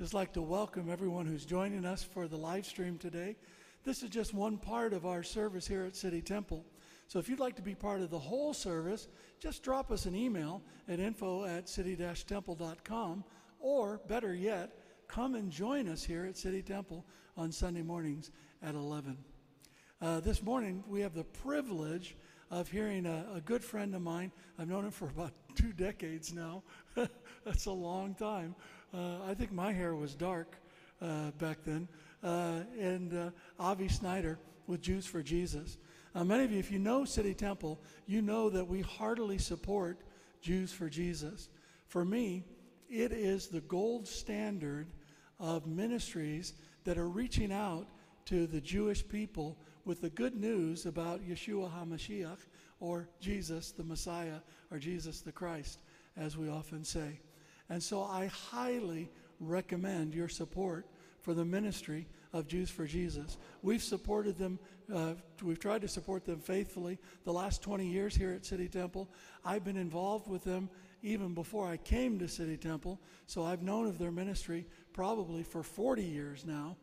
Just like to welcome everyone who's joining us for the live stream today. This is just one part of our service here at City Temple. So if you'd like to be part of the whole service, just drop us an email at info at city-temple.com or better yet, come and join us here at City Temple on Sunday mornings at 11. Uh, this morning, we have the privilege of hearing a, a, good friend of mine. I've known him for about two decades now. That's a long time. Uh, I think my hair was dark uh, back then. Uh, and Avi Snyder with Jews for Jesus. many of you, if you know City Temple, you know that we heartily support Jews for Jesus. For me, it is the gold standard of ministries that are reaching out to the Jewish people with the good news about Yeshua HaMashiach, or Jesus the Messiah, or Jesus the Christ, as we often say. And so I highly recommend your support for the ministry of Jews for Jesus. We've supported them, uh, we've tried to support them faithfully the last 20 years here at City Temple. I've been involved with them even before I came to City Temple, so I've known of their ministry probably for 40 years now.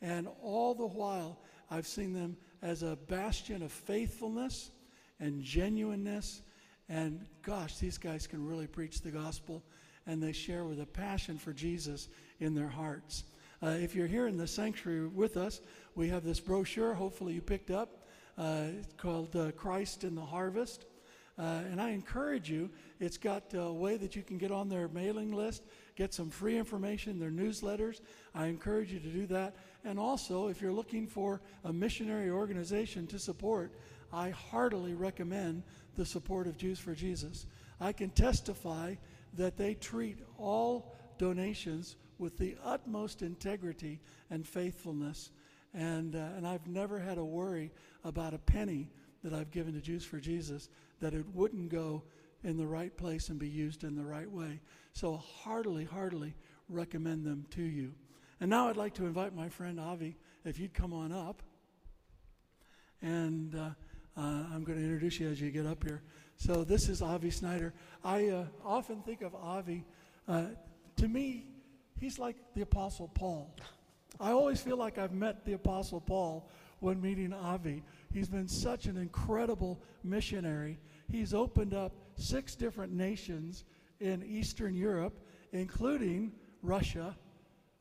And all the while, I've seen them as a bastion of faithfulness and genuineness. And gosh, these guys can really preach the gospel and they share with a passion for Jesus in their hearts. Uh, if you're here in the sanctuary with us, we have this brochure, hopefully you picked up. Uh, it's called uh, Christ in the Harvest. Uh, and I encourage you, it's got a way that you can get on their mailing list, get some free information, their newsletters. I encourage you to do that. And also, if you're looking for a missionary organization to support, I heartily recommend the support of Jews for Jesus. I can testify that they treat all donations with the utmost integrity and faithfulness. And, uh, and I've never had a worry about a penny that I've given to Jews for Jesus that it wouldn't go in the right place and be used in the right way. So heartily, heartily recommend them to you. And now I'd like to invite my friend Avi, if you'd come on up. And uh, uh, I'm going to introduce you as you get up here. So this is Avi Snyder. I uh, often think of Avi. Uh, to me, he's like the Apostle Paul. I always feel like I've met the Apostle Paul when meeting Avi. He's been such an incredible missionary. He's opened up six different nations in Eastern Europe, including Russia,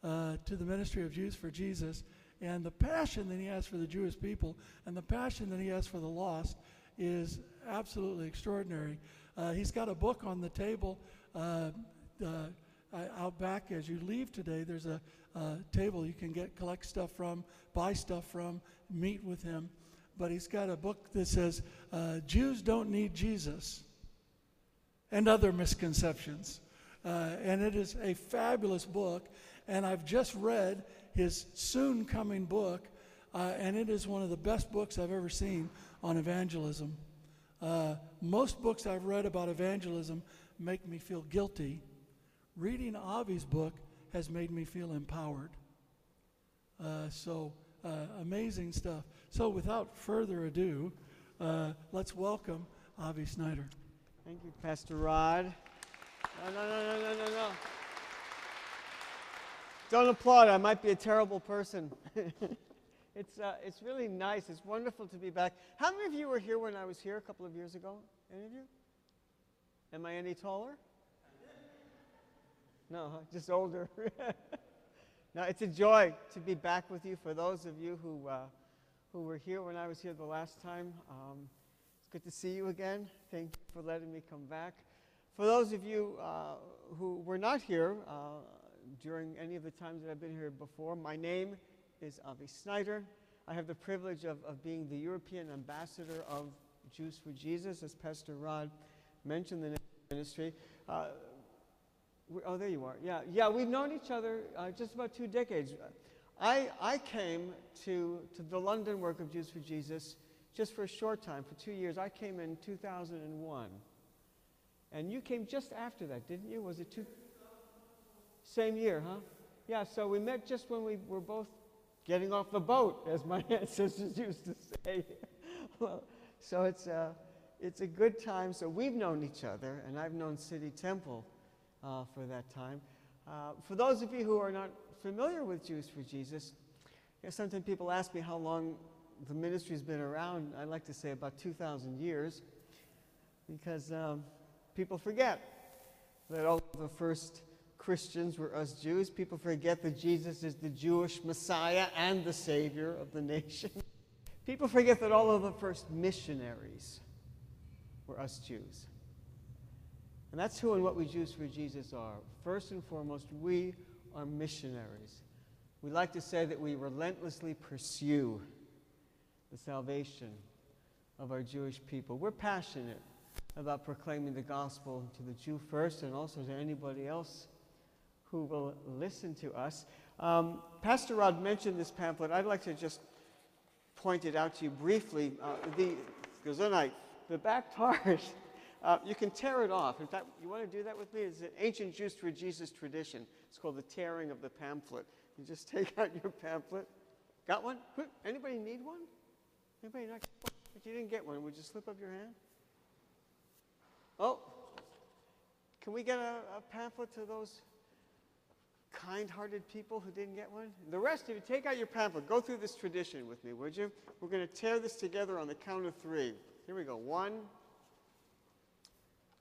uh, to the ministry of Jews for Jesus. And the passion that he has for the Jewish people and the passion that he has for the lost is absolutely extraordinary. Uh, he's got a book on the table uh, uh, out back as you leave today. There's a table you can get collect stuff from, buy stuff from, meet with him. But he's got a book that says Jews don't need Jesus and other misconceptions. Uh, and it is a fabulous book. And I've just read his soon coming book, uh, and it is one of the best books I've ever seen on evangelism. Uh, most books I've read about evangelism make me feel guilty. Reading Avi's book has made me feel empowered. Uh, so, uh, amazing stuff. So, without further ado, uh, let's welcome Avi Snyder. Thank you, Pastor Rod. No, no, no, no, no, no, no. Don't applaud. I might be a terrible person. It's, uh, it's really nice. It's wonderful to be back. How many of you were here when I was here a couple of years ago? Any of you? Am I any taller? No, just older. no, it's a joy to be back with you. For those of you who, uh, who were here when I was here the last time, um, it's good to see you again. Thank you for letting me come back. For those of you uh, who were not here uh, during any of the times that I've been here before, my name is Avi Snyder. I have the privilege of, of being the European ambassador of Jews for Jesus, as Pastor Rod mentioned the ministry. Uh, oh, there you are. Yeah, yeah, we've known each other uh, just about two decades. I, I came to, to the London work of Jews for Jesus just for a short time, for two years. I came in 2001. And you came just after that, didn't you? Was it two? Same year, huh? Yeah, so we met just when we were both getting off the boat, as my ancestors used to say. well, so it's a, uh, it's a good time. So we've known each other, and I've known City Temple uh, for that time. Uh, for those of you who are not familiar with Jews for Jesus, you know, sometimes people ask me how long the ministry's been around. I like to say about 2,000 years because um, people forget that all the first Christians were us Jews. People forget that Jesus is the Jewish Messiah and the Savior of the nation. People forget that all of the first missionaries were us Jews. And that's who and what we Jews for Jesus are. First and foremost, we are missionaries. We like to say that we relentlessly pursue the salvation of our Jewish people. We're passionate about proclaiming the gospel to the Jew first and also to anybody else who will listen to us. Um, Pastor Rod mentioned this pamphlet. I'd like to just point it out to you briefly. Uh, the Gesundheit, the back part, uh, you can tear it off. In fact, you want to do that with me? It's an ancient Jews for Jesus tradition. It's called the tearing of the pamphlet. You just take out your pamphlet. Got one? Anybody need one? Anybody not? If you didn't get one, would you slip up your hand? Oh, can we get a, a pamphlet to those kind hearted people who didn't get one? The rest of you, take out your pamphlet. Go through this tradition with me, would you? We're going to tear this together on the count of three. Here we go. One,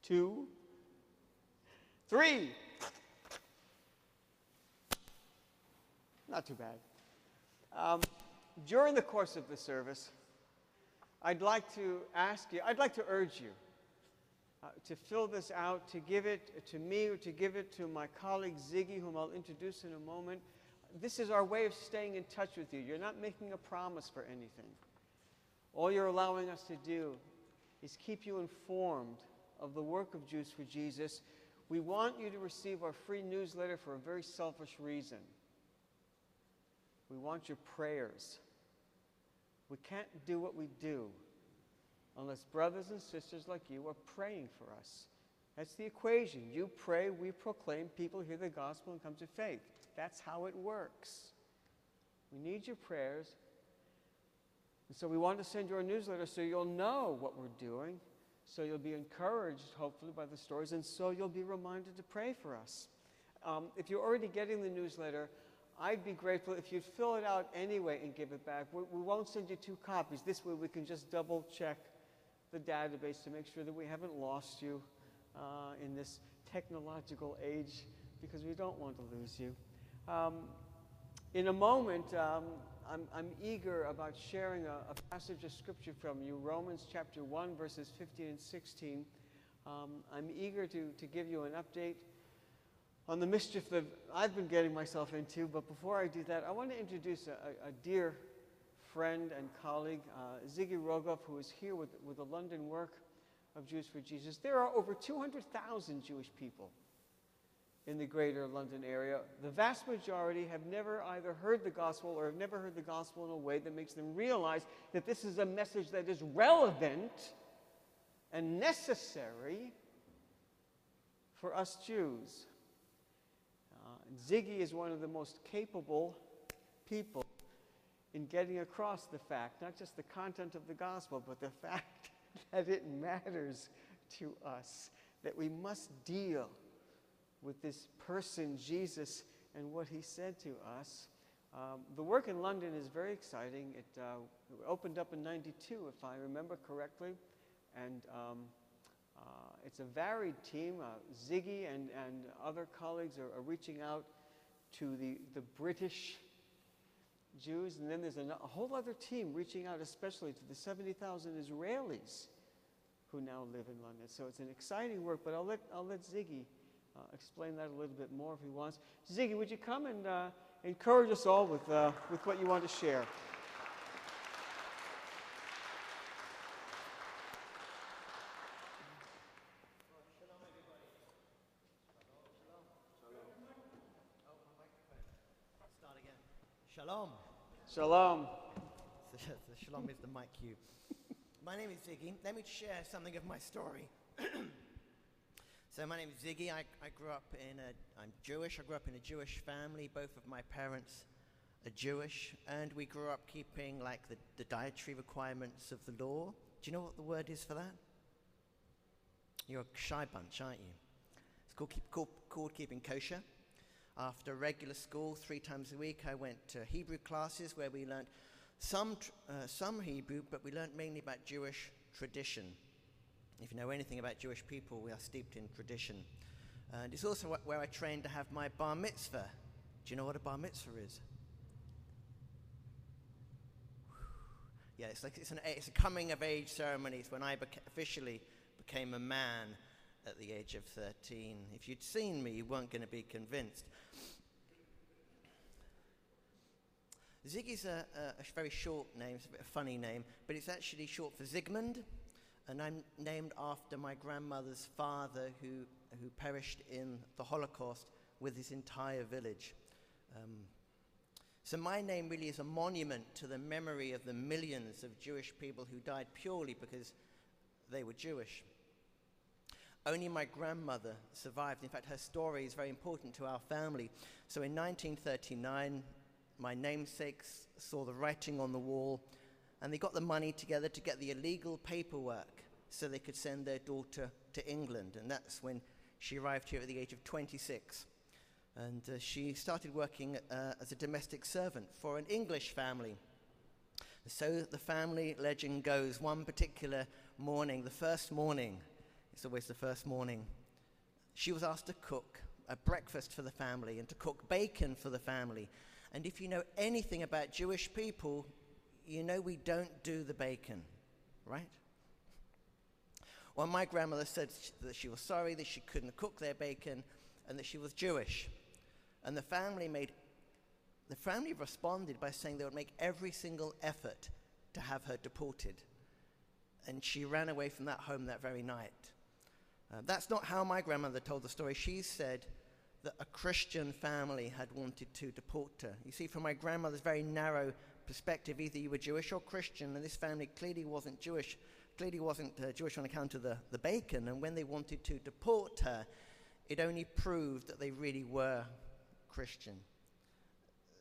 two, three. Not too bad. Um, during the course of the service, I'd like to ask you, I'd like to urge you uh, to fill this out, to give it to me or to give it to my colleague Ziggy, whom I'll introduce in a moment. This is our way of staying in touch with you. You're not making a promise for anything. All you're allowing us to do is keep you informed of the work of Jews for Jesus. We want you to receive our free newsletter for a very selfish reason. We want your prayers. We can't do what we do unless brothers and sisters like you are praying for us. That's the equation. You pray, we proclaim, people hear the gospel and come to faith. That's how it works. We need your prayers. And so we want to send you our newsletter so you'll know what we're doing, so you'll be encouraged, hopefully, by the stories, and so you'll be reminded to pray for us. Um, if you're already getting the newsletter, I'd be grateful if you'd fill it out anyway and give it back. We, we won't send you two copies. This way we can just double check the database to make sure that we haven't lost you uh, in this technological age because we don't want to lose you. Um, in a moment, um, I'm, I'm, eager about sharing a, a, passage of scripture from you, Romans chapter 1, verses 15 and 16. Um, I'm eager to, to give you an update on the mischief that I've been getting myself into. But before I do that, I want to introduce a, a dear friend and colleague, uh, Ziggy Rogoff, who is here with, with the London work of Jews for Jesus. There are over 200,000 Jewish people in the greater London area. The vast majority have never either heard the gospel or have never heard the gospel in a way that makes them realize that this is a message that is relevant and necessary for us Jews. Ziggy is one of the most capable people in getting across the fact, not just the content of the gospel, but the fact that it matters to us, that we must deal with this person, Jesus, and what he said to us. Um, the work in London is very exciting. It, uh, opened up in 92, if I remember correctly, and um, uh, it's a varied team. Uh, Ziggy and, and other colleagues are, are, reaching out to the, the British Jews, and then there's a, whole other team reaching out especially to the 70,000 Israelis who now live in London. So it's an exciting work, but I'll let, I'll let Ziggy uh, explain that a little bit more if he wants. Ziggy, would you come and uh, encourage us all with, uh, with what you want to share? Shalom. Shalom. So, so shalom is the mic cue. my name is Ziggy. Let me share something of my story. so my name is Ziggy. I, I grew up in a, I'm Jewish. I grew up in a Jewish family. Both of my parents are Jewish. And we grew up keeping like the, the dietary requirements of the law. Do you know what the word is for that? You're a shy bunch, aren't you? It's called, keep, called, called keeping kosher. After regular school, three times a week, I went to Hebrew classes where we learnt some, uh, some Hebrew, but we learnt mainly about Jewish tradition. If you know anything about Jewish people, we are steeped in tradition. And it's also wh- where I trained to have my bar mitzvah. Do you know what a bar mitzvah is? Yeah, it's like it's, an, it's a coming of age ceremony. It's when I beca- officially became a man at the age of 13. If you'd seen me, you weren't going to be convinced. Ziggy's a, a, very short name, it's a bit of a funny name, but it's actually short for Zygmunt, and I'm named after my grandmother's father who, who perished in the Holocaust with his entire village. Um, so my name really is a monument to the memory of the millions of Jewish people who died purely because they were Jewish. Only my grandmother survived. In fact, her story is very important to our family. So in 1939, my namesakes saw the writing on the wall and they got the money together to get the illegal paperwork so they could send their daughter to England. And that's when she arrived here at the age of 26. And uh, she started working uh, as a domestic servant for an English family. So the family legend goes one particular morning, the first morning, it's always the first morning, she was asked to cook a breakfast for the family and to cook bacon for the family. And if you know anything about Jewish people, you know we don't do the bacon, right? Well, my grandmother said that she was sorry that she couldn't cook their bacon and that she was Jewish. And the family made the family responded by saying they would make every single effort to have her deported. And she ran away from that home that very night. Uh, that's not how my grandmother told the story. She said that a Christian family had wanted to deport her. You see, from my grandmother's very narrow perspective, either you were Jewish or Christian, and this family clearly wasn't Jewish, clearly wasn't uh, Jewish on account of the, the bacon. And when they wanted to deport her, it only proved that they really were Christian.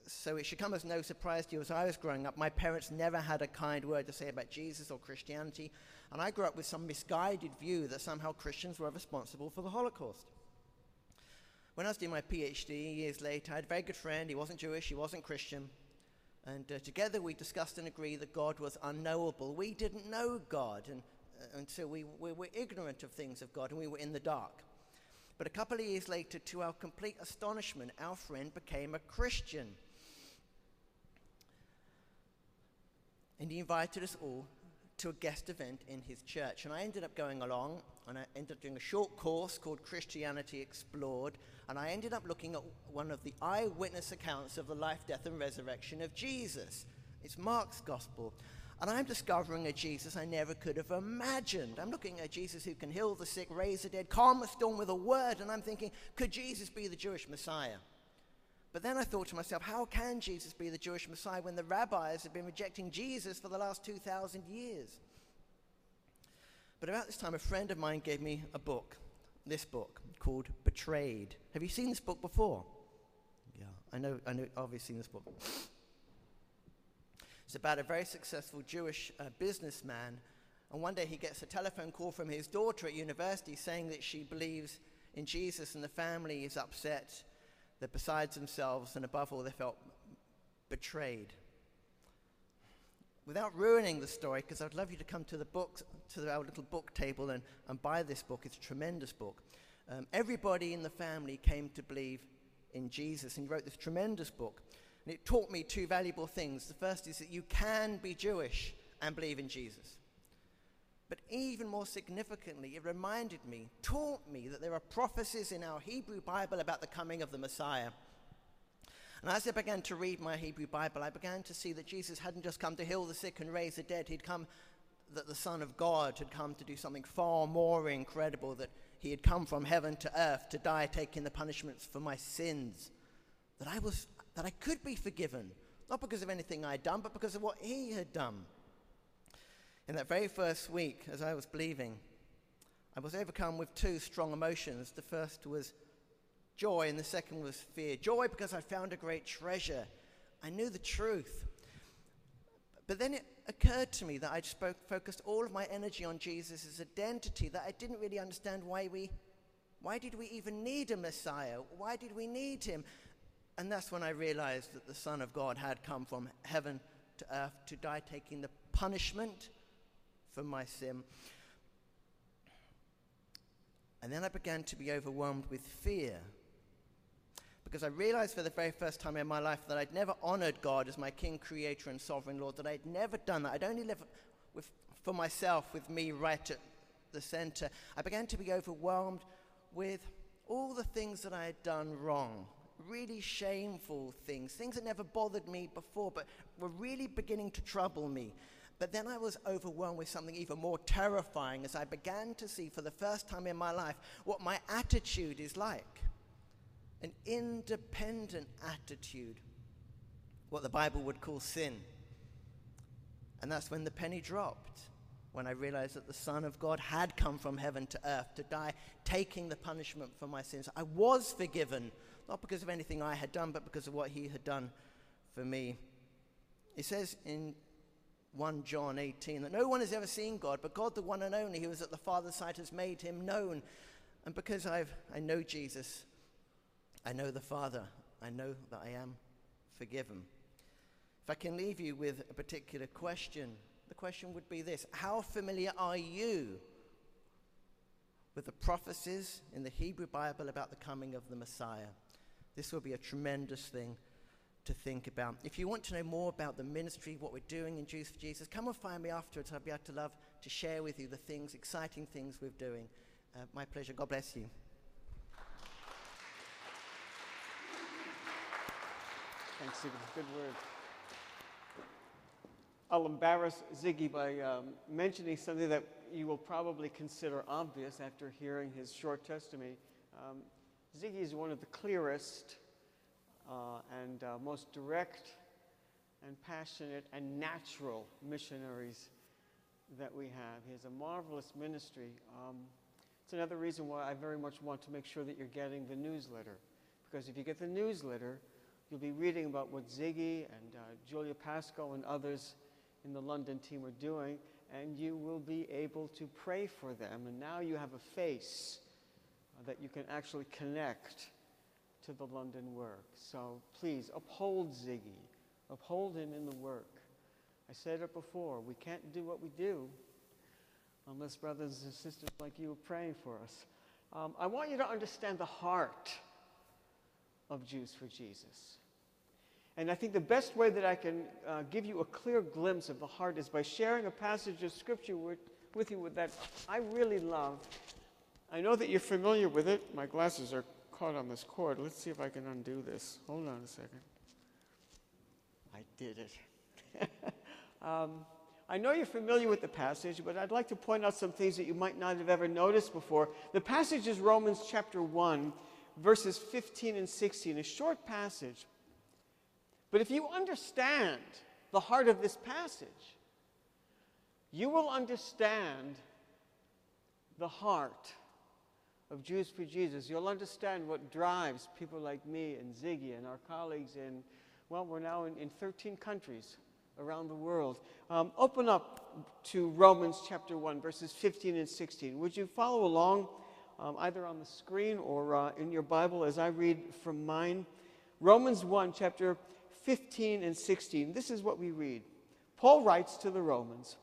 So it should come as no surprise to you as I was growing up, my parents never had a kind word to say about Jesus or Christianity, and I grew up with some misguided view that somehow Christians were responsible for the Holocaust. When I was doing my PhD years later, I had a very good friend. He wasn't Jewish, he wasn't Christian. And uh, together we discussed and agreed that God was unknowable. We didn't know God and, uh, until we, we were ignorant of things of God and we were in the dark. But a couple of years later, to our complete astonishment, our friend became a Christian. And he invited us all to a guest event in his church. And I ended up going along, and I ended up doing a short course called Christianity Explored. And I ended up looking at one of the eyewitness accounts of the life, death, and resurrection of Jesus. It's Mark's gospel. And I'm discovering a Jesus I never could have imagined. I'm looking at Jesus who can heal the sick, raise the dead, calm a storm with a word. And I'm thinking, could Jesus be the Jewish Messiah? But then I thought to myself, how can Jesus be the Jewish Messiah when the rabbis have been rejecting Jesus for the last 2,000 years? But about this time, a friend of mine gave me a book, this book, called Betrayed. Have you seen this book before? Yeah, I know, I know, obviously seen this book. It's about a very successful Jewish uh, businessman, and one day he gets a telephone call from his daughter at university saying that she believes in Jesus and the family is upset they're besides themselves, and above all, they felt betrayed. Without ruining the story, because I'd love you to come to the book, to our little book table and, and buy this book. It's a tremendous book. Um, everybody in the family came to believe in Jesus, and he wrote this tremendous book. And it taught me two valuable things. The first is that you can be Jewish and believe in Jesus. But even more significantly, it reminded me, taught me that there are prophecies in our Hebrew Bible about the coming of the Messiah. And as I began to read my Hebrew Bible, I began to see that Jesus hadn't just come to heal the sick and raise the dead, he'd come, that the Son of God had come to do something far more incredible, that he had come from heaven to earth to die, taking the punishments for my sins. That I, was, that I could be forgiven, not because of anything I'd done, but because of what he had done. In that very first week, as I was believing, I was overcome with two strong emotions. The first was joy, and the second was fear. Joy because I found a great treasure. I knew the truth. But then it occurred to me that I'd spoke, focused all of my energy on Jesus' identity, that I didn't really understand why we Why did we even need a Messiah? Why did we need him? And that's when I realized that the Son of God had come from heaven to earth to die, taking the punishment for my sin. And then I began to be overwhelmed with fear because I realized for the very first time in my life that I'd never honored God as my King, Creator, and Sovereign Lord, that I'd never done that. I'd only lived with, for myself, with me right at the center. I began to be overwhelmed with all the things that I had done wrong, really shameful things, things that never bothered me before, but were really beginning to trouble me. But then I was overwhelmed with something even more terrifying as I began to see for the first time in my life what my attitude is like an independent attitude, what the Bible would call sin. And that's when the penny dropped, when I realized that the Son of God had come from heaven to earth to die, taking the punishment for my sins. I was forgiven, not because of anything I had done, but because of what He had done for me. It says in 1 John 18 that no one has ever seen God, but God, the one and only, who is at the Father's side, has made him known. And because I've, I know Jesus, I know the Father, I know that I am forgiven. If I can leave you with a particular question, the question would be this How familiar are you with the prophecies in the Hebrew Bible about the coming of the Messiah? This will be a tremendous thing to think about. If you want to know more about the ministry, what we're doing in Jews for Jesus, come and find me afterwards. I'd be able to love to share with you the things, exciting things we're doing. Uh, my pleasure. God bless you. Thanks, Ziggy. Good word. I'll embarrass Ziggy by um, mentioning something that you will probably consider obvious after hearing his short testimony. Um, Ziggy is one of the clearest and uh, most direct and passionate and natural missionaries that we have. He has a marvelous ministry. Um, it's another reason why I very much want to make sure that you're getting the newsletter. Because if you get the newsletter, you'll be reading about what Ziggy and uh, Julia Pasco and others in the London team are doing, and you will be able to pray for them. And now you have a face uh, that you can actually connect to the London work. So please uphold Ziggy, uphold him in the work. I said it before, we can't do what we do unless brothers and sisters like you are praying for us. Um, I want you to understand the heart of Jews for Jesus. And I think the best way that I can uh, give you a clear glimpse of the heart is by sharing a passage of Scripture with, with you that I really love. I know that you're familiar with it. My glasses are caught on this cord. Let's see if I can undo this. Hold on a second. I did it. um, I know you're familiar with the passage, but I'd like to point out some things that you might not have ever noticed before. The passage is Romans chapter 1, verses 15 and 16, a short passage. But if you understand the heart of this passage, you will understand the heart of Jews for Jesus, you'll understand what drives people like me and Ziggy and our colleagues in, well, we're now in, in 13 countries around the world. Um, open up to Romans chapter 1, verses 15 and 16. Would you follow along um, either on the screen or uh, in your Bible as I read from mine? Romans 1, chapter 15 and 16. This is what we read. Paul writes to the Romans.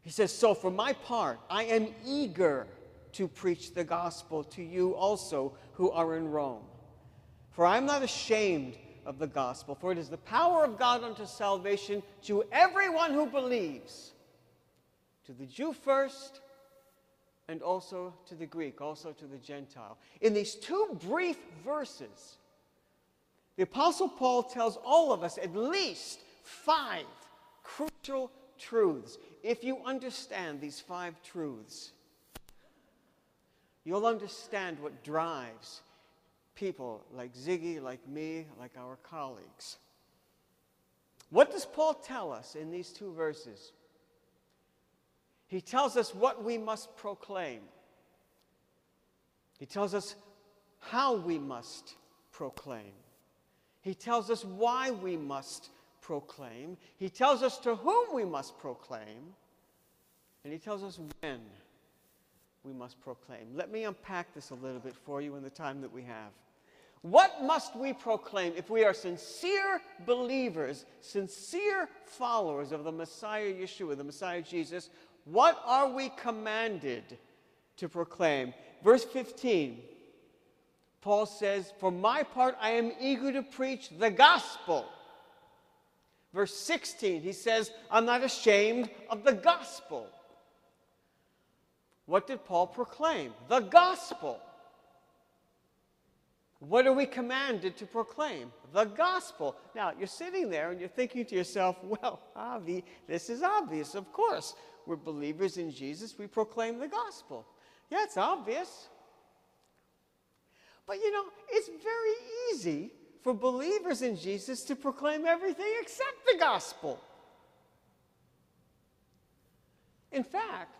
He says, So for my part, I am eager to preach the gospel to you also who are in Rome. For I am not ashamed of the gospel, for it is the power of God unto salvation to everyone who believes, to the Jew first, and also to the Greek, also to the Gentile. In these two brief verses, the Apostle Paul tells all of us at least five crucial truths. If you understand these five truths, you'll understand what drives people like Ziggy, like me, like our colleagues. What does Paul tell us in these two verses? He tells us what we must proclaim. He tells us how we must proclaim. He tells us why we must proclaim. He tells us to whom we must proclaim. And he tells us when we must proclaim. Let me unpack this a little bit for you in the time that we have. What must we proclaim if we are sincere believers, sincere followers of the Messiah Yeshua, the Messiah Jesus? What are we commanded to proclaim? Verse 15, Paul says, For my part, I am eager to preach the gospel. Verse 16, he says, I'm not ashamed of the gospel. What did Paul proclaim? The gospel. What are we commanded to proclaim? The gospel. Now, you're sitting there and you're thinking to yourself, well, Avi, this is obvious. Of course, we're believers in Jesus, we proclaim the gospel. Yeah, it's obvious. But you know, it's very easy for believers in Jesus to proclaim everything except the gospel. In fact,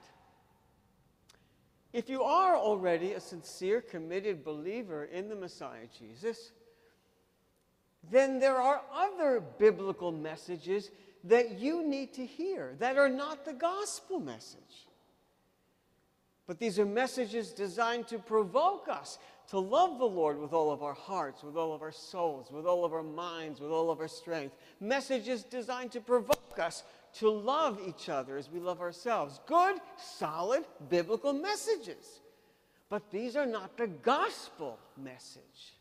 if you are already a sincere, committed believer in the Messiah Jesus, then there are other biblical messages that you need to hear that are not the gospel message. But these are messages designed to provoke us to love the Lord with all of our hearts, with all of our souls, with all of our minds, with all of our strength. Messages designed to provoke us to love each other as we love ourselves. Good, solid, biblical messages. But these are not the gospel message.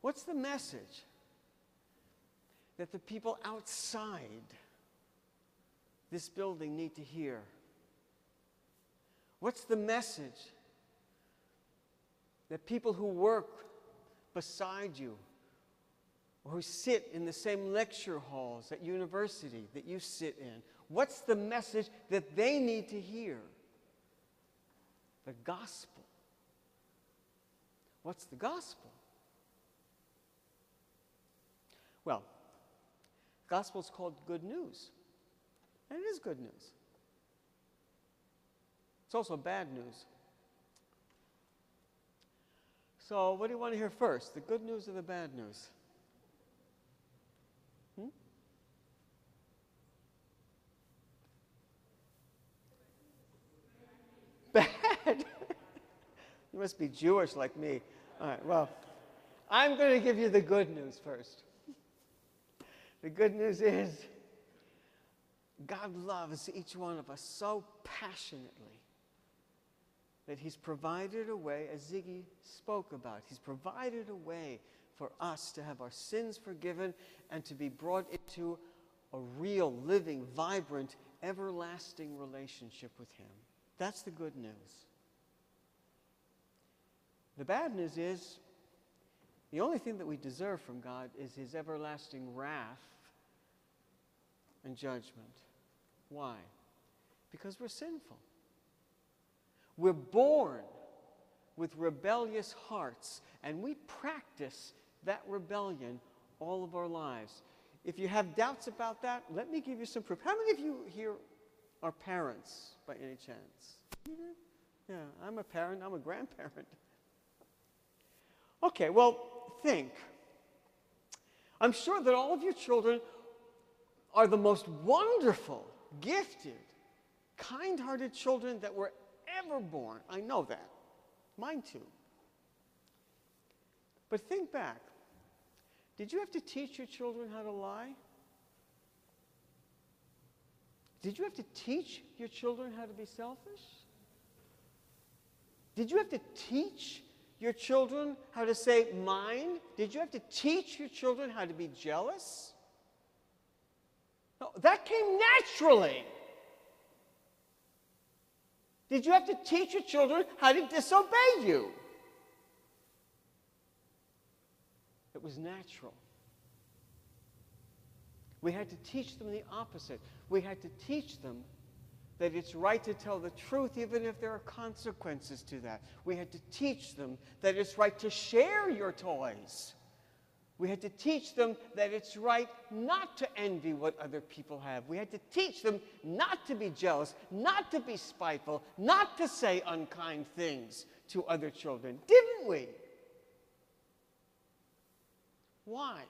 What's the message that the people outside this building need to hear? What's the message that people who work beside you or who sit in the same lecture halls at university that you sit in, what's the message that they need to hear? The gospel. What's the gospel? Well, the gospel is called good news. And it is good news. It's also bad news. So, what do you want to hear first? The good news or the bad news? Hmm? Bad? You must be Jewish like me. All right, well, I'm going to give you the good news first. The good news is God loves each one of us so passionately that He's provided a way, as Ziggy spoke about, He's provided a way for us to have our sins forgiven and to be brought into a real, living, vibrant, everlasting relationship with Him. That's the good news. The bad news is the only thing that we deserve from God is His everlasting wrath and judgment. Why? Because we're sinful. We're born with rebellious hearts, and we practice that rebellion all of our lives. If you have doubts about that, let me give you some proof. How many of you here are parents by any chance? Mm-hmm. Yeah, I'm a parent, I'm a grandparent. Okay, well, think. I'm sure that all of your children are the most wonderful, gifted, kind hearted children that were ever born. I know that. Mine too. But think back. Did you have to teach your children how to lie? Did you have to teach your children how to be selfish? Did you have to teach your children how to say mine? Did you have to teach your children how to be jealous? No, that came naturally. Did you have to teach your children how to disobey you? It was natural. We had to teach them the opposite. We had to teach them that it's right to tell the truth even if there are consequences to that. We had to teach them that it's right to share your toys. We had to teach them that it's right not to envy what other people have. We had to teach them not to be jealous, not to be spiteful, not to say unkind things to other children, didn't we? Why?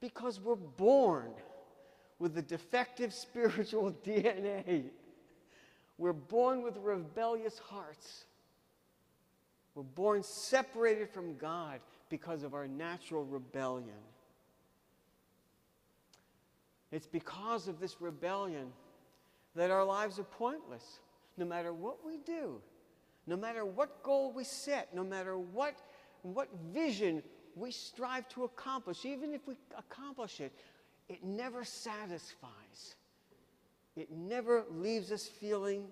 Because we're born with a defective spiritual DNA. We're born with rebellious hearts. We're born separated from God because of our natural rebellion. It's because of this rebellion that our lives are pointless. No matter what we do, no matter what goal we set, no matter what, what vision we strive to accomplish, even if we accomplish it, it never satisfies. It never leaves us feeling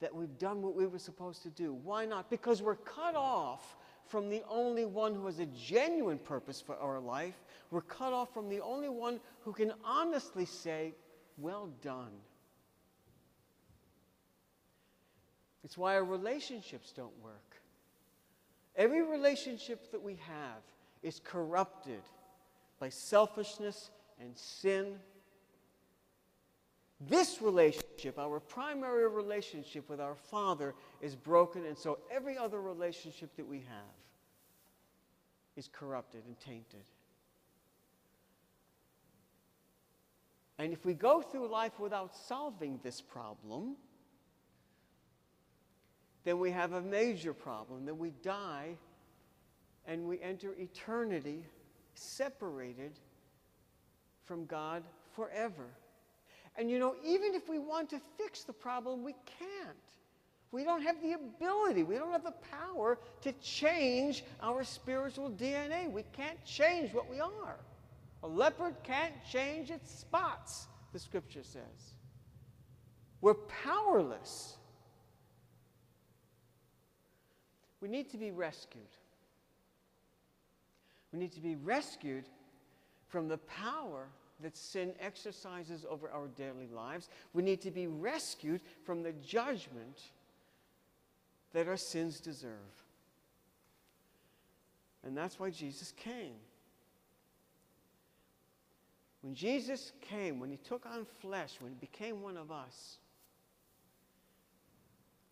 that we've done what we were supposed to do. Why not? Because we're cut off from the only one who has a genuine purpose for our life. We're cut off from the only one who can honestly say, Well done. It's why our relationships don't work. Every relationship that we have is corrupted by selfishness and sin. This relationship, our primary relationship with our Father, is broken, and so every other relationship that we have is corrupted and tainted. And if we go through life without solving this problem, then we have a major problem. Then we die and we enter eternity separated from God forever. And you know, even if we want to fix the problem, we can't. We don't have the ability, we don't have the power to change our spiritual DNA. We can't change what we are. A leopard can't change its spots, the scripture says. We're powerless. We need to be rescued. We need to be rescued from the power that sin exercises over our daily lives. We need to be rescued from the judgment that our sins deserve. And that's why Jesus came. When Jesus came, when he took on flesh, when he became one of us,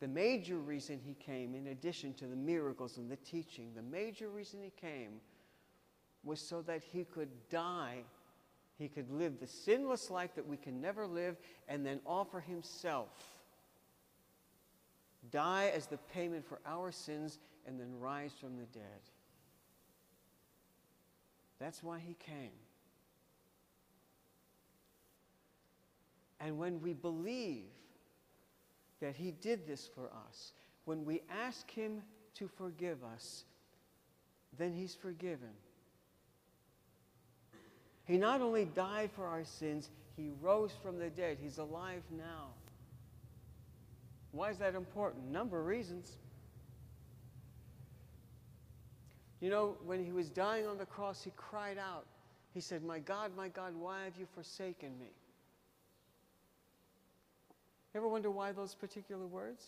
the major reason he came, in addition to the miracles and the teaching, the major reason he came was so that he could die. He could live the sinless life that we can never live and then offer himself. Die as the payment for our sins and then rise from the dead. That's why he came. And when we believe that He did this for us. When we ask Him to forgive us, then He's forgiven. He not only died for our sins, He rose from the dead. He's alive now. Why is that important? Number of reasons. You know, when he was dying on the cross, he cried out. He said, My God, my God, why have you forsaken me? You Ever wonder why those particular words?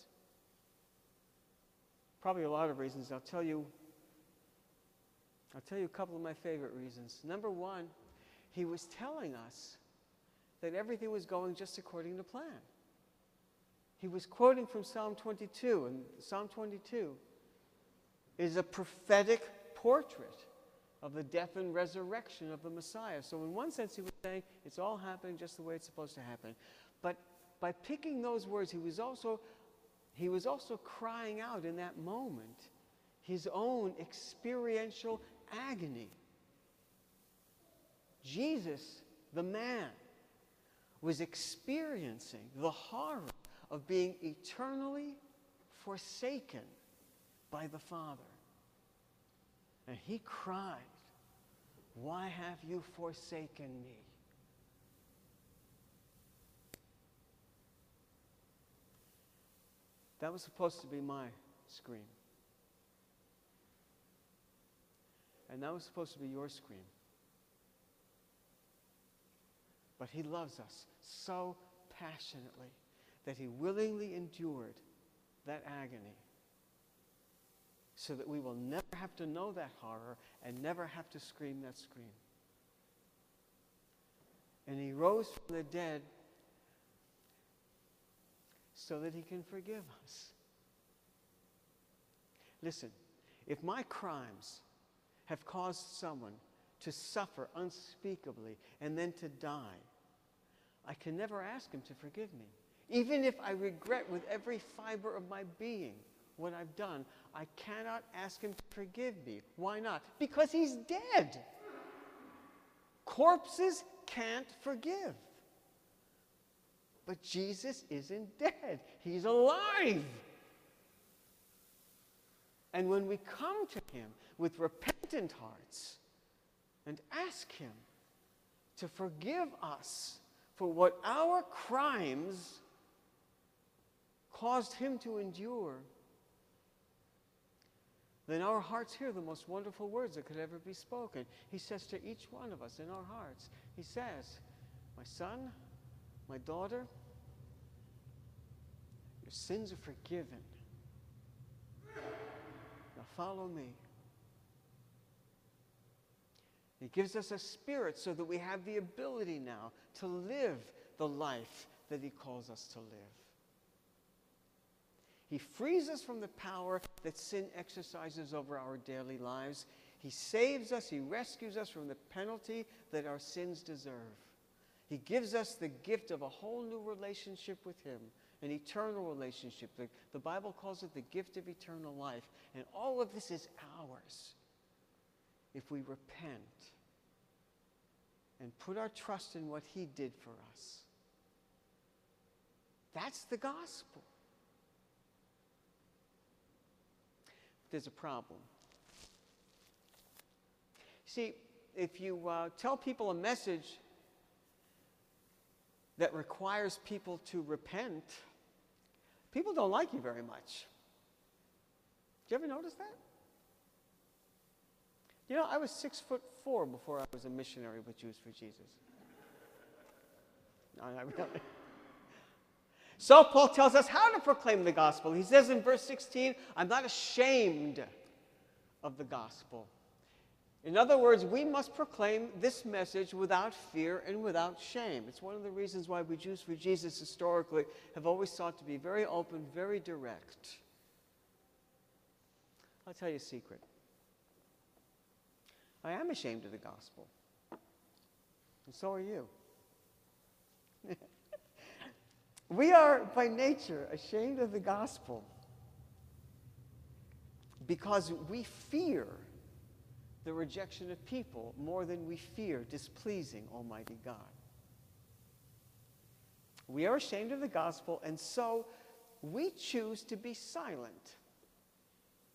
Probably a lot of reasons. I'll tell you I'll tell you a couple of my favorite reasons. Number 1, he was telling us that everything was going just according to plan. He was quoting from Psalm 22, and Psalm 22 is a prophetic portrait of the death and resurrection of the Messiah. So, in one sense, he was saying it's all happening just the way it's supposed to happen. But by picking those words, he was also, he was also crying out in that moment his own experiential agony. Jesus, the man, was experiencing the horror of being eternally forsaken by the Father. And he cried, Why have you forsaken me? That was supposed to be my scream. And that was supposed to be your scream. But he loves us so passionately that he willingly endured that agony so that we will never have to know that horror and never have to scream that scream. And he rose from the dead so that he can forgive us. Listen, if my crimes have caused someone to suffer unspeakably and then to die, I can never ask Him to forgive me. Even if I regret with every fiber of my being what I've done, I cannot ask Him to forgive me. Why not? Because He's dead. Corpses can't forgive. But Jesus isn't dead, He's alive. And when we come to Him with repentant hearts and ask Him to forgive us for what our crimes caused Him to endure, then our hearts hear the most wonderful words that could ever be spoken. He says to each one of us in our hearts, He says, My son, my daughter, your sins are forgiven. Now follow me. He gives us a spirit so that we have the ability now to live the life that He calls us to live. He frees us from the power that sin exercises over our daily lives. He saves us, He rescues us from the penalty that our sins deserve. He gives us the gift of a whole new relationship with Him, an eternal relationship. The, the Bible calls it the gift of eternal life. And all of this is ours if we repent and put our trust in what He did for us. That's the gospel. there's a problem. See, if you uh, tell people a message that requires people to repent, people don't like you very much. Do you ever notice that? You know, I was six foot four before I was a missionary with Jews for Jesus. No, not really. So Paul tells us how to proclaim the gospel. He says in verse 16, I'm not ashamed of the gospel. In other words, we must proclaim this message without fear and without shame. It's one of the reasons why we Jews for Jesus historically have always sought to be very open, very direct. I'll tell you a secret. I am ashamed of the gospel. And so are you. We are by nature ashamed of the gospel because we fear the rejection of people more than we fear displeasing Almighty God. We are ashamed of the gospel, and so we choose to be silent.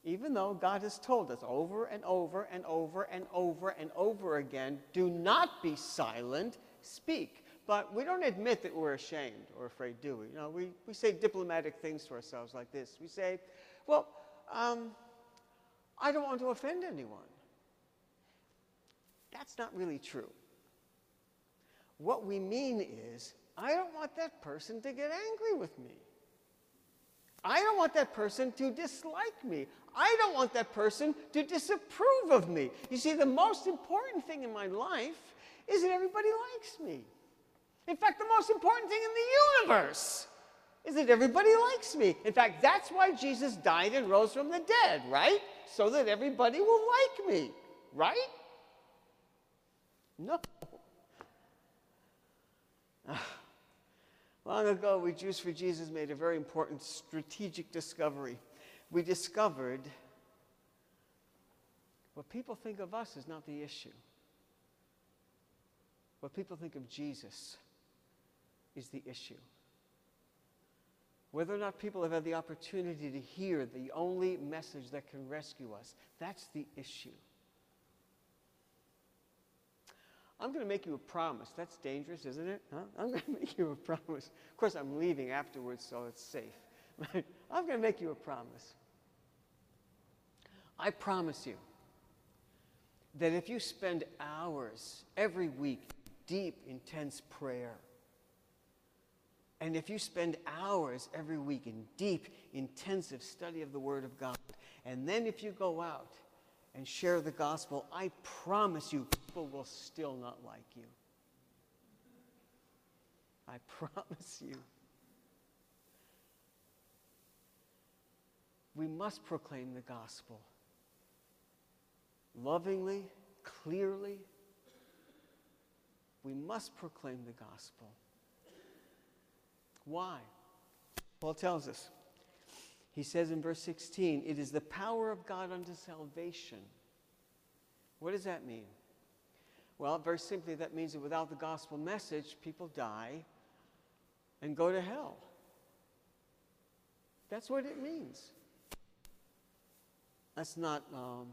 Even though God has told us over and over and over and over and over again, do not be silent, speak. But we don't admit that we're ashamed or afraid, do we? You know, we, we say diplomatic things to ourselves like this. We say, well, um, I don't want to offend anyone. That's not really true. What we mean is, I don't want that person to get angry with me. I don't want that person to dislike me. I don't want that person to disapprove of me. You see, the most important thing in my life is that everybody likes me. In fact, the most important thing in the universe is that everybody likes me. In fact, that's why Jesus died and rose from the dead, right? So that everybody will like me, right? No. Ah. Long ago, we Jews for Jesus made a very important strategic discovery. We discovered what people think of us is not the issue. What people think of Jesus is the issue. Whether or not people have had the opportunity to hear the only message that can rescue us, that's the issue. I'm going to make you a promise. That's dangerous, isn't it? Huh? I'm going to make you a promise. Of course, I'm leaving afterwards, so it's safe. I'm going to make you a promise. I promise you that if you spend hours every week deep, intense prayer, and if you spend hours every week in deep, intensive study of the Word of God, and then if you go out and share the gospel, I promise you, people will still not like you. I promise you. We must proclaim the gospel lovingly, clearly. We must proclaim the gospel Why? Paul tells us. He says in verse 16, it is the power of God unto salvation. What does that mean? Well, very simply, that means that without the gospel message, people die and go to hell. That's what it means. That's not um,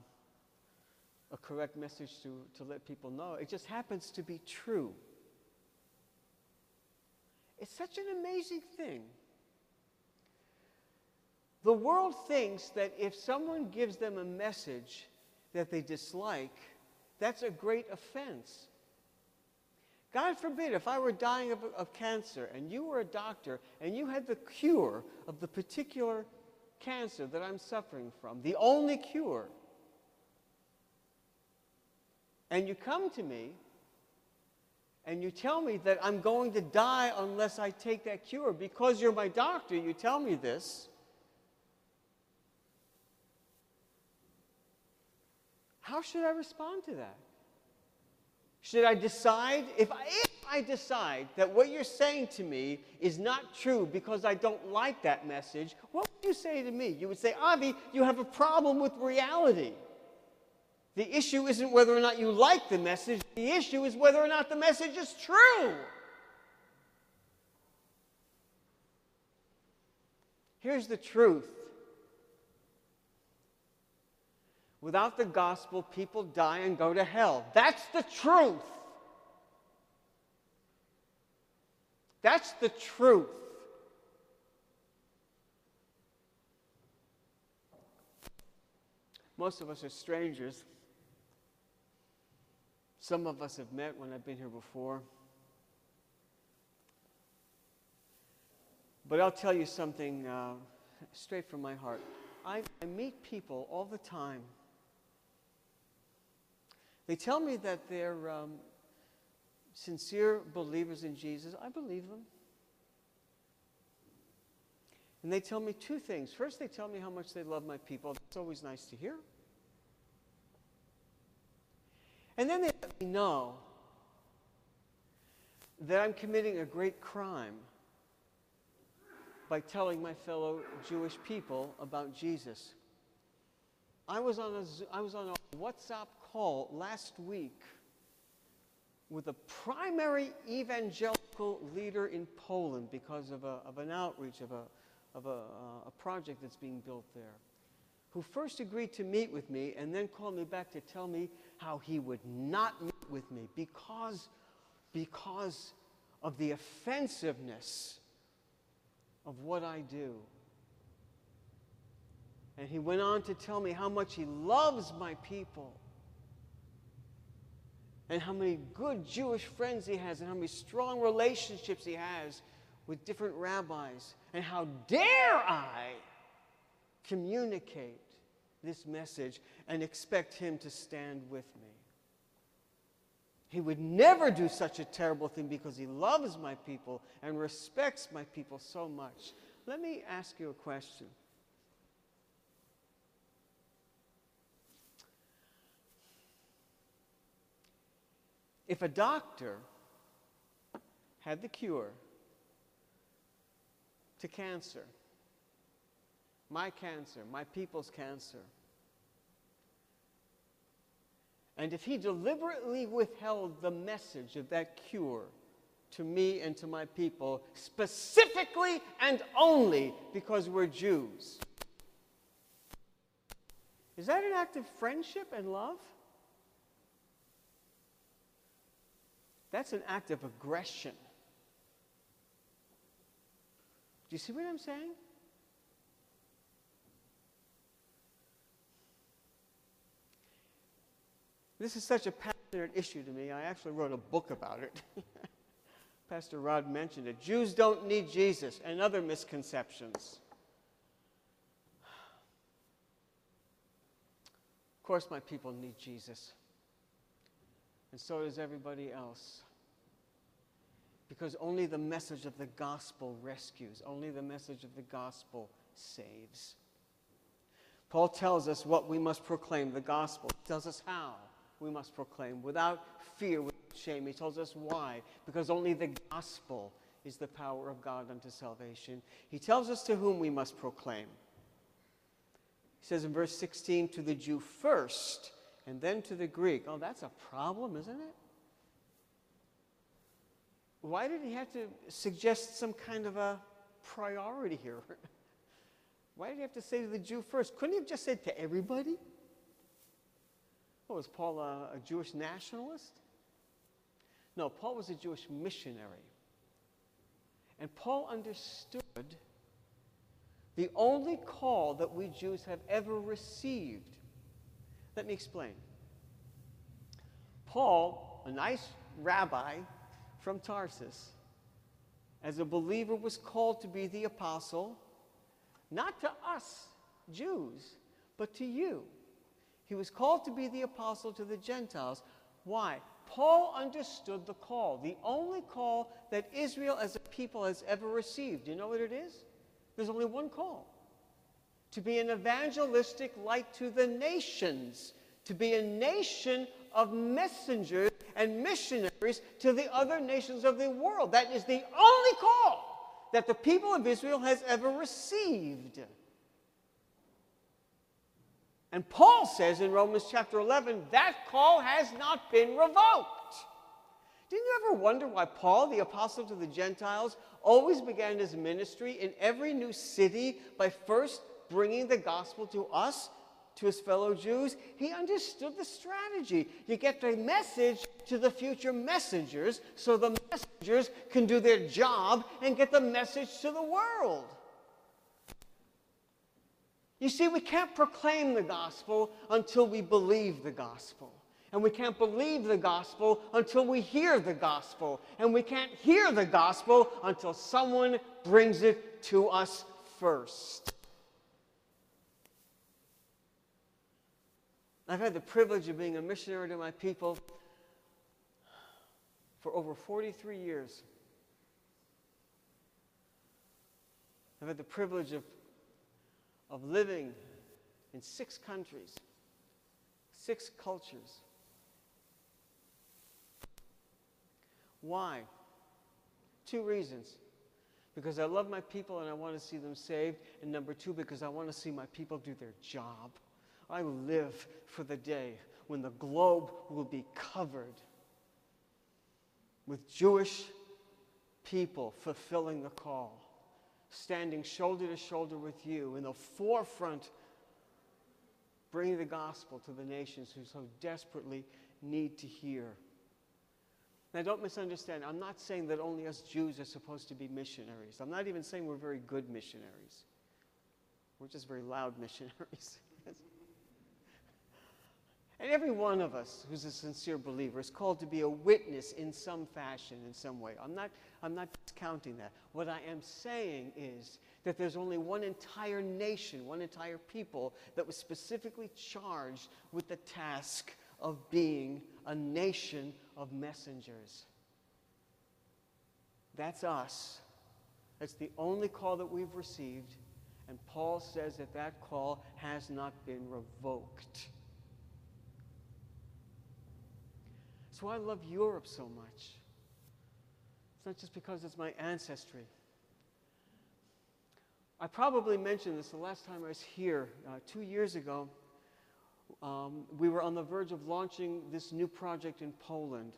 a correct message to, to let people know. It just happens to be true. It's such an amazing thing. The world thinks that if someone gives them a message that they dislike, that's a great offense. God forbid, if I were dying of, of cancer and you were a doctor and you had the cure of the particular cancer that I'm suffering from, the only cure, and you come to me and you tell me that I'm going to die unless I take that cure, because you're my doctor, you tell me this. How should I respond to that? Should I decide, if I, if I decide that what you're saying to me is not true because I don't like that message, what would you say to me? You would say, Avi, you have a problem with reality. The issue isn't whether or not you like the message, the issue is whether or not the message is true. Here's the truth without the gospel, people die and go to hell. That's the truth. That's the truth. Most of us are strangers. Some of us have met when I've been here before. But I'll tell you something uh, straight from my heart. I, I meet people all the time. They tell me that they're um, sincere believers in Jesus. I believe them. And they tell me two things. First, they tell me how much they love my people. That's always nice to hear. And then they let me know that I'm committing a great crime by telling my fellow Jewish people about Jesus. I was on a, I was on a WhatsApp last week with a primary evangelical leader in Poland because of, a, of an outreach, of, a, of a, uh, a project that's being built there who first agreed to meet with me and then called me back to tell me how he would not meet with me because, because of the offensiveness of what I do. And he went on to tell me how much he loves my people and how many good Jewish friends he has and how many strong relationships he has with different rabbis. And how dare I communicate this message and expect him to stand with me. He would never do such a terrible thing because he loves my people and respects my people so much. Let me ask you a question. If a doctor had the cure to cancer, my cancer, my people's cancer. And if he deliberately withheld the message of that cure to me and to my people, specifically and only because we're Jews, is that an act of friendship and love? That's an act of aggression. Do you see what I'm saying? This is such a passionate issue to me. I actually wrote a book about it. Pastor Rod mentioned it. Jews don't need Jesus and other misconceptions. Of course, my people need Jesus. And so does everybody else. Because only the message of the gospel rescues, only the message of the gospel saves. Paul tells us what we must proclaim the gospel, he tells us how we must proclaim without fear, without shame. He tells us why. Because only the gospel is the power of God unto salvation. He tells us to whom we must proclaim. He says in verse 16, to the Jew first, and then to the Greek. Oh, that's a problem, isn't it? Why did he have to suggest some kind of a priority here? Why did he have to say to the Jew first? Couldn't he have just said to everybody? What, was Paul a, a Jewish nationalist? No, Paul was a Jewish missionary. And Paul understood the only call that we Jews have ever received. Let me explain. Paul, a nice rabbi from Tarsus, as a believer, was called to be the apostle, not to us, Jews, but to you. He was called to be the apostle to the Gentiles. Why? Paul understood the call, the only call that Israel as a people has ever received. Do you know what it is? There's only one call to be an evangelistic light to the nations, to be a nation of messengers and missionaries to the other nations of the world. That is the only call that the people of Israel has ever received. And Paul says in Romans chapter 11, that call has not been revoked. Didn't you ever wonder why Paul, the apostle to the Gentiles, always began his ministry in every new city by first bringing the gospel to us, to his fellow Jews? He understood the strategy. You get the message to the future messengers so the messengers can do their job and get the message to the world. You see, we can't proclaim the gospel until we believe the gospel. And we can't believe the gospel until we hear the gospel. And we can't hear the gospel until someone brings it to us first. I've had the privilege of being a missionary to my people for over 43 years. I've had the privilege of of living in six countries, six cultures. Why? Two reasons. Because I love my people and I want to see them saved. And number two, because I want to see my people do their job. I live for the day when the globe will be covered with Jewish people fulfilling the call standing shoulder to shoulder with you in the forefront, bringing the gospel to the nations who so desperately need to hear. Now, don't misunderstand. I'm not saying that only us Jews are supposed to be missionaries. I'm not even saying we're very good missionaries. We're just very loud missionaries. And every one of us who's a sincere believer is called to be a witness in some fashion, in some way. I'm not, I'm not discounting that. What I am saying is that there's only one entire nation, one entire people that was specifically charged with the task of being a nation of messengers. That's us. That's the only call that we've received. And Paul says that that call has not been revoked. That's why I love Europe so much. It's not just because it's my ancestry. I probably mentioned this the last time I was here, uh, two years ago. Um, we were on the verge of launching this new project in Poland.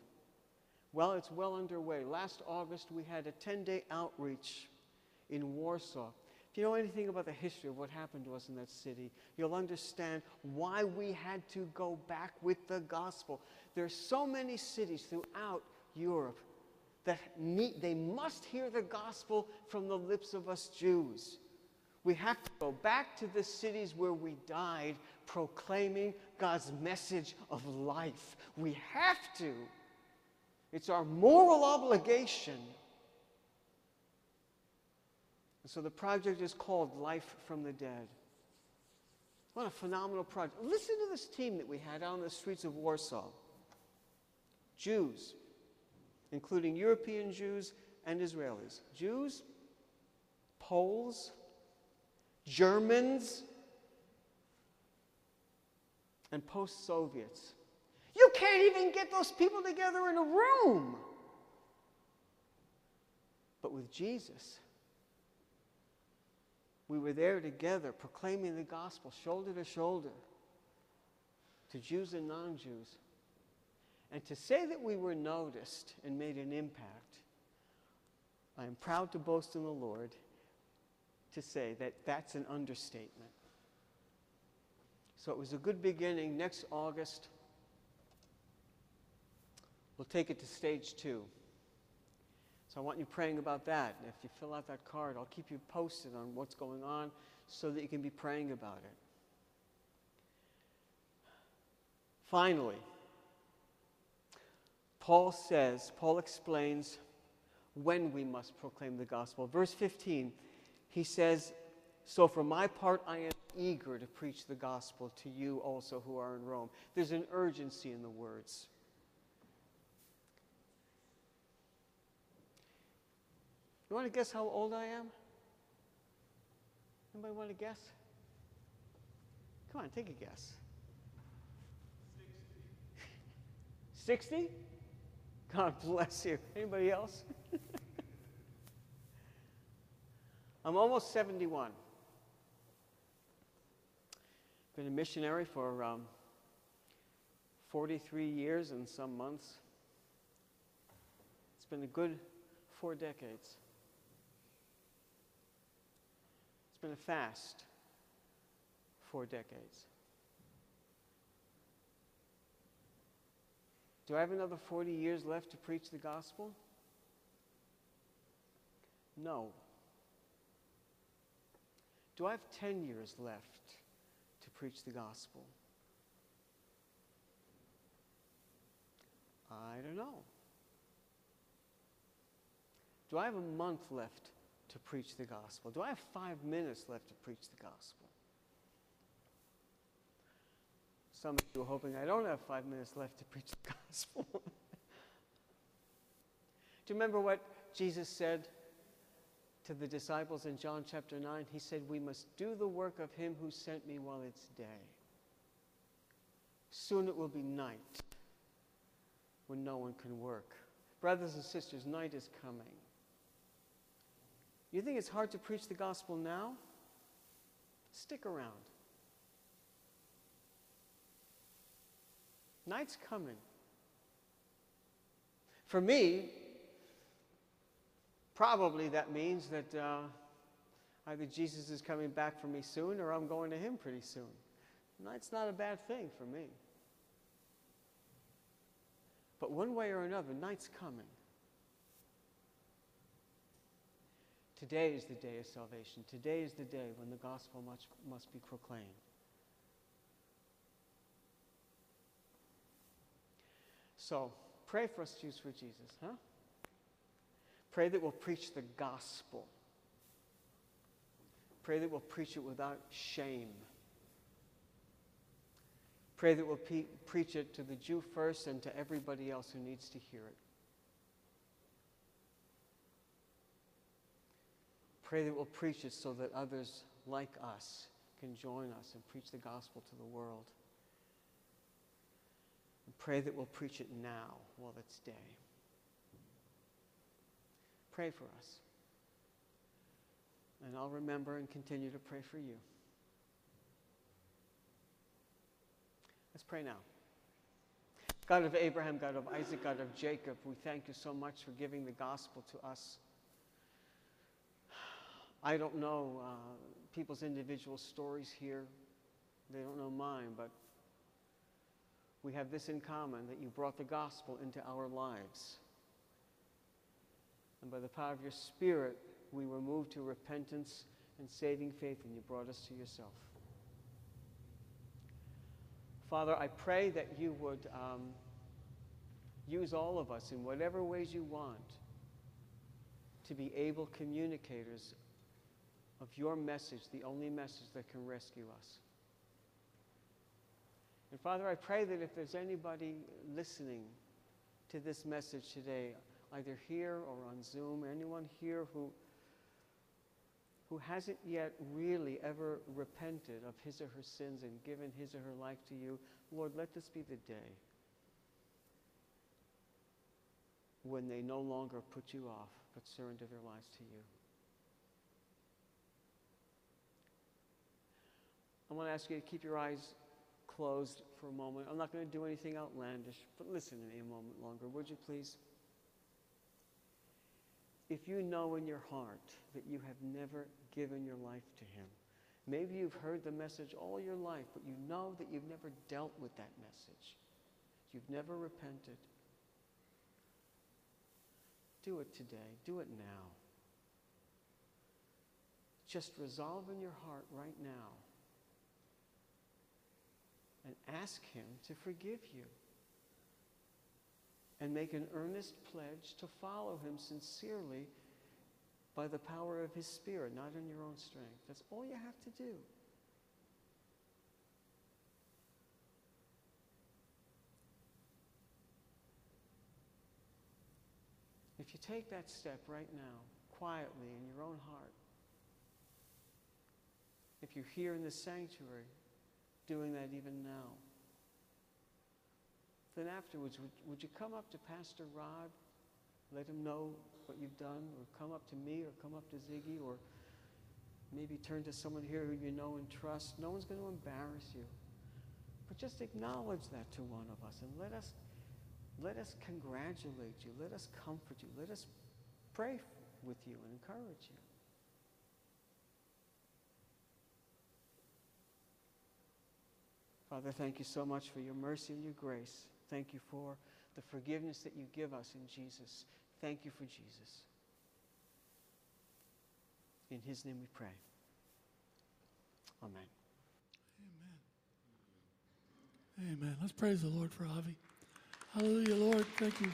Well, it's well underway. Last August, we had a 10 day outreach in Warsaw. If you know anything about the history of what happened to us in that city, you'll understand why we had to go back with the gospel. There's so many cities throughout Europe that need, they must hear the gospel from the lips of us Jews. We have to go back to the cities where we died, proclaiming God's message of life. We have to. It's our moral obligation so the project is called Life from the Dead. What a phenomenal project. Listen to this team that we had out on the streets of Warsaw Jews, including European Jews and Israelis. Jews, Poles, Germans, and post Soviets. You can't even get those people together in a room. But with Jesus. We were there together, proclaiming the gospel, shoulder to shoulder, to Jews and non Jews. And to say that we were noticed and made an impact, I am proud to boast in the Lord to say that that's an understatement. So it was a good beginning. Next August, we'll take it to stage two. So I want you praying about that. If you fill out that card, I'll keep you posted on what's going on so that you can be praying about it. Finally, Paul says, Paul explains when we must proclaim the gospel. Verse 15, he says, So for my part, I am eager to preach the gospel to you also who are in Rome. There's an urgency in the words. You want to guess how old I am? Anybody want to guess? Come on, take a guess. 60. 60? God bless you. Anybody else? I'm almost 71. Been a missionary for um, 43 years and some months. It's been a good four decades. It's been a fast four decades. Do I have another 40 years left to preach the gospel? No. Do I have 10 years left to preach the gospel? I don't know. Do I have a month left to preach the gospel? Do I have five minutes left to preach the gospel? Some of you are hoping I don't have five minutes left to preach the gospel. Do you remember what Jesus said to the disciples in John chapter 9? He said, We must do the work of him who sent me while it's day. Soon it will be night when no one can work. Brothers and sisters, night is coming. You think it's hard to preach the gospel now? Stick around. Night's coming. For me, probably that means that uh, either Jesus is coming back for me soon or I'm going to him pretty soon. Night's not a bad thing for me. But one way or another, night's coming. Today is the day of salvation. Today is the day when the gospel must, must be proclaimed. So pray for us, Jews for Jesus, huh? Pray that we'll preach the gospel. Pray that we'll preach it without shame. Pray that we'll pe- preach it to the Jew first and to everybody else who needs to hear it. Pray that we'll preach it so that others like us can join us and preach the gospel to the world. And pray that we'll preach it now while it's day. Pray for us. And I'll remember and continue to pray for you. Let's pray now. God of Abraham, God of Isaac, God of Jacob, we thank you so much for giving the gospel to us. I don't know uh, people's individual stories here. They don't know mine, but we have this in common that you brought the gospel into our lives. And by the power of your Spirit, we were moved to repentance and saving faith, and you brought us to yourself. Father, I pray that you would um, use all of us in whatever ways you want to be able communicators of your message, the only message that can rescue us. And Father, I pray that if there's anybody listening to this message today, either here or on Zoom, anyone here who, who hasn't yet really ever repented of his or her sins and given his or her life to you, Lord, let this be the day when they no longer put you off, but surrender their lives to you. I want to ask you to keep your eyes closed for a moment. I'm not going to do anything outlandish, but listen to me a moment longer, would you please? If you know in your heart that you have never given your life to Him, maybe you've heard the message all your life, but you know that you've never dealt with that message, you've never repented. Do it today, do it now. Just resolve in your heart right now and ask Him to forgive you. And make an earnest pledge to follow Him sincerely by the power of His Spirit, not in your own strength. That's all you have to do. If you take that step right now, quietly in your own heart, if you're here in the sanctuary, doing that even now. Then afterwards, would, would you come up to Pastor Rod, let him know what you've done, or come up to me, or come up to Ziggy, or maybe turn to someone here who you know and trust. No one's going to embarrass you. But just acknowledge that to one of us and let us, let us congratulate you. Let us comfort you. Let us pray with you and encourage you. Father, thank you so much for your mercy and your grace. Thank you for the forgiveness that you give us in Jesus. Thank you for Jesus. In his name we pray. Amen. Amen. Amen. Let's praise the Lord for Avi. Hallelujah, Lord. Thank you